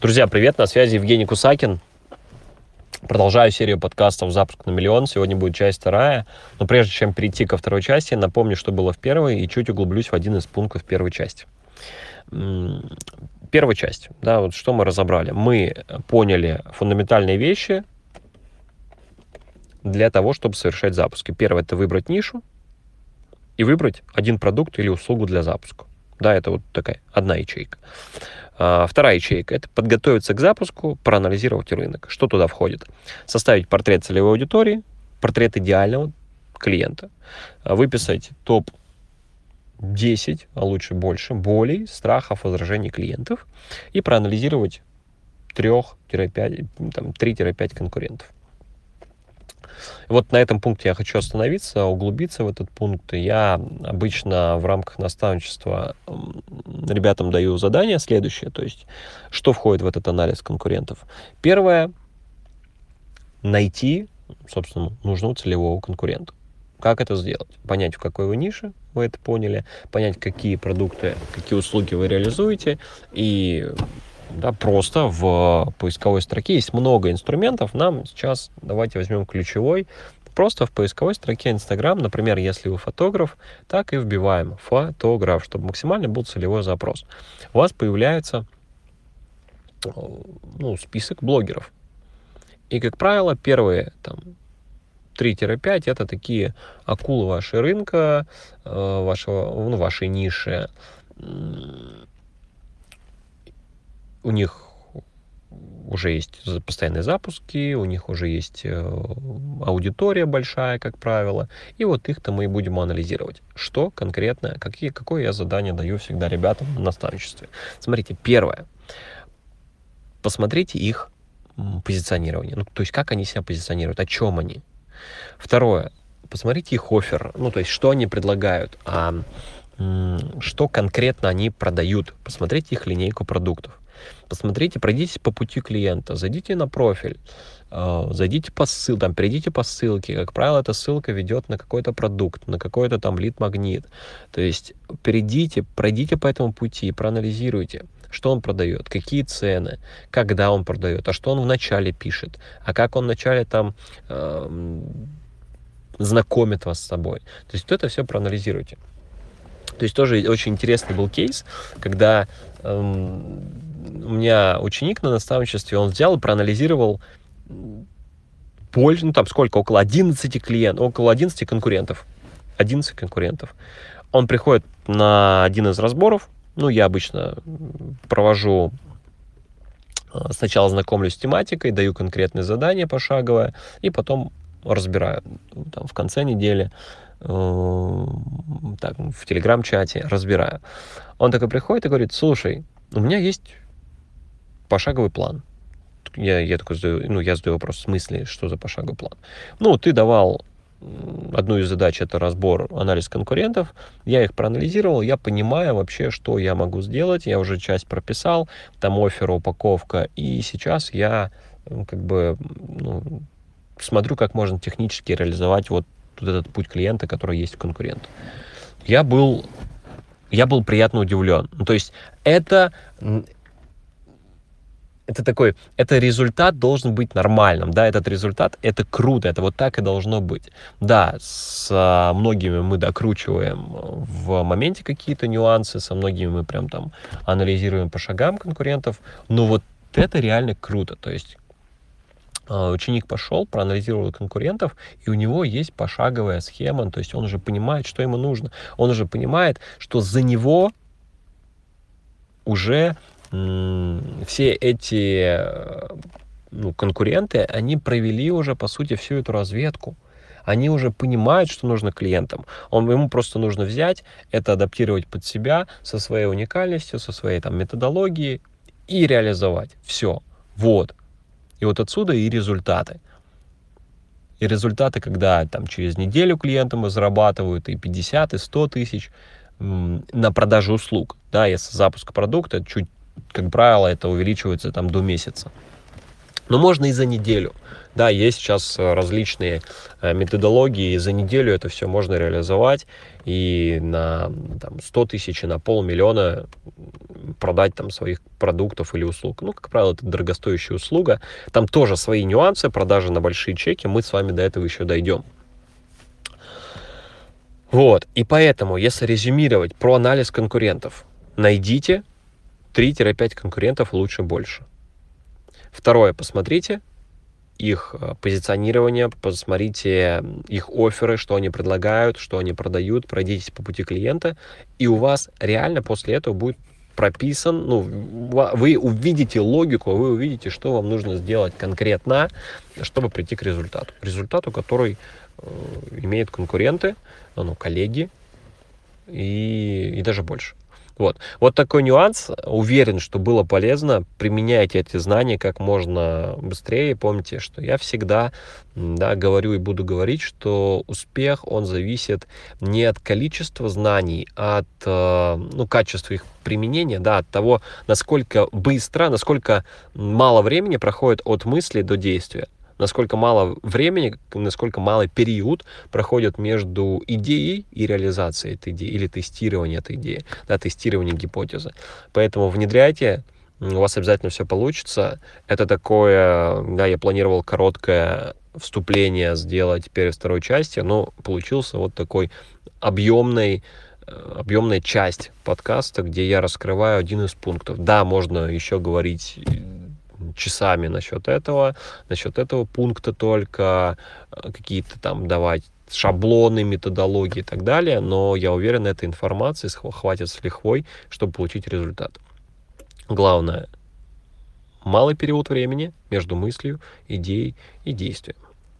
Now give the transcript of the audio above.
Друзья, привет, на связи Евгений Кусакин. Продолжаю серию подкастов «Запуск на миллион». Сегодня будет часть вторая. Но прежде чем перейти ко второй части, напомню, что было в первой, и чуть углублюсь в один из пунктов первой части. Первая часть, да, вот что мы разобрали. Мы поняли фундаментальные вещи для того, чтобы совершать запуски. Первое – это выбрать нишу и выбрать один продукт или услугу для запуска. Да, это вот такая одна ячейка. А, вторая ячейка – это подготовиться к запуску, проанализировать рынок. Что туда входит? Составить портрет целевой аудитории, портрет идеального клиента, выписать топ 10, а лучше больше, болей, страхов, возражений клиентов и проанализировать 3-5, там, 3-5 конкурентов. Вот на этом пункте я хочу остановиться, углубиться в этот пункт. Я обычно в рамках наставничества ребятам даю задание следующее, то есть что входит в этот анализ конкурентов. Первое — найти, собственно, нужного целевого конкурента. Как это сделать? Понять, в какой вы нише, вы это поняли, понять, какие продукты, какие услуги вы реализуете, и да, просто в поисковой строке есть много инструментов. Нам сейчас давайте возьмем ключевой. Просто в поисковой строке Instagram, например, если вы фотограф, так и вбиваем фотограф, чтобы максимально был целевой запрос. У вас появляется ну, список блогеров. И, как правило, первые там, 3-5 это такие акулы вашего рынка, э, вашего, ну, вашей ниши у них уже есть постоянные запуски, у них уже есть э, аудитория большая, как правило, и вот их-то мы и будем анализировать. Что конкретно, какие, какое я задание даю всегда ребятам на наставничестве. Смотрите, первое. Посмотрите их позиционирование, ну, то есть как они себя позиционируют, о чем они. Второе. Посмотрите их офер, ну, то есть что они предлагают, а что конкретно они продают. Посмотрите их линейку продуктов. Посмотрите, пройдитесь по пути клиента, зайдите на профиль, э, зайдите по ссылке, там, перейдите по ссылке. Как правило, эта ссылка ведет на какой-то продукт, на какой-то там лид-магнит. То есть перейдите, пройдите по этому пути, проанализируйте что он продает, какие цены, когда он продает, а что он вначале пишет, а как он вначале там э, знакомит вас с собой. То есть вот это все проанализируйте. То есть тоже очень интересный был кейс, когда эм, у меня ученик на наставничестве, он взял и проанализировал больше, ну там сколько, около 11 клиентов, около 11 конкурентов. 11 конкурентов. Он приходит на один из разборов, ну, я обычно провожу э, сначала знакомлюсь с тематикой, даю конкретные задания пошаговое, и потом разбираю. Там, в конце недели так, в телеграм-чате, разбираю. Он такой приходит и говорит, слушай, у меня есть пошаговый план. Я, я такой задаю, ну, я задаю вопрос, в смысле, что за пошаговый план? Ну, ты давал одну из задач это разбор, анализ конкурентов. Я их проанализировал, я понимаю вообще, что я могу сделать. Я уже часть прописал, там офер, упаковка. И сейчас я как бы ну, смотрю, как можно технически реализовать вот вот этот путь клиента, который есть у конкурента. Я был, я был приятно удивлен. Ну, то есть это это такой, это результат должен быть нормальным, да, этот результат, это круто, это вот так и должно быть. Да, с а, многими мы докручиваем в моменте какие-то нюансы, со многими мы прям там анализируем по шагам конкурентов, но вот это реально круто, то есть ученик пошел, проанализировал конкурентов, и у него есть пошаговая схема, то есть он уже понимает, что ему нужно. Он уже понимает, что за него уже все эти ну, конкуренты, они провели уже, по сути, всю эту разведку. Они уже понимают, что нужно клиентам. Он, ему просто нужно взять, это адаптировать под себя со своей уникальностью, со своей там методологией и реализовать. Все. Вот. И вот отсюда и результаты. И результаты, когда там через неделю клиентам зарабатывают и 50, и 100 тысяч на продаже услуг. Да, если запуск продукта, чуть, как правило, это увеличивается там до месяца. Но можно и за неделю. Да, есть сейчас э, различные э, методологии, и за неделю это все можно реализовать и на там, 100 тысяч, и на полмиллиона продать там своих продуктов или услуг. Ну, как правило, это дорогостоящая услуга. Там тоже свои нюансы, продажи на большие чеки, мы с вами до этого еще дойдем. Вот, и поэтому, если резюмировать про анализ конкурентов, найдите 3-5 конкурентов лучше больше. Второе, посмотрите их э, позиционирование, посмотрите их оферы, что они предлагают, что они продают, пройдитесь по пути клиента, и у вас реально после этого будет прописан, ну, вы увидите логику, вы увидите, что вам нужно сделать конкретно, чтобы прийти к результату. Результату, который э, имеют конкуренты, ну, коллеги и, и даже больше. Вот. вот такой нюанс. Уверен, что было полезно. Применяйте эти знания как можно быстрее. Помните, что я всегда да, говорю и буду говорить, что успех, он зависит не от количества знаний, а от э, ну, качества их применения, да, от того, насколько быстро, насколько мало времени проходит от мысли до действия насколько мало времени, насколько малый период проходит между идеей и реализацией этой идеи или тестированием этой идеи, да, тестирование гипотезы. Поэтому внедряйте, у вас обязательно все получится. Это такое, да, я планировал короткое вступление сделать перед второй части, но получился вот такой объемный э, объемная часть подкаста, где я раскрываю один из пунктов. Да, можно еще говорить часами насчет этого, насчет этого пункта только, э, какие-то там давать шаблоны, методологии и так далее, но я уверен, этой информации хватит с лихвой, чтобы получить результат. Главное, малый период времени между мыслью, идеей и действием.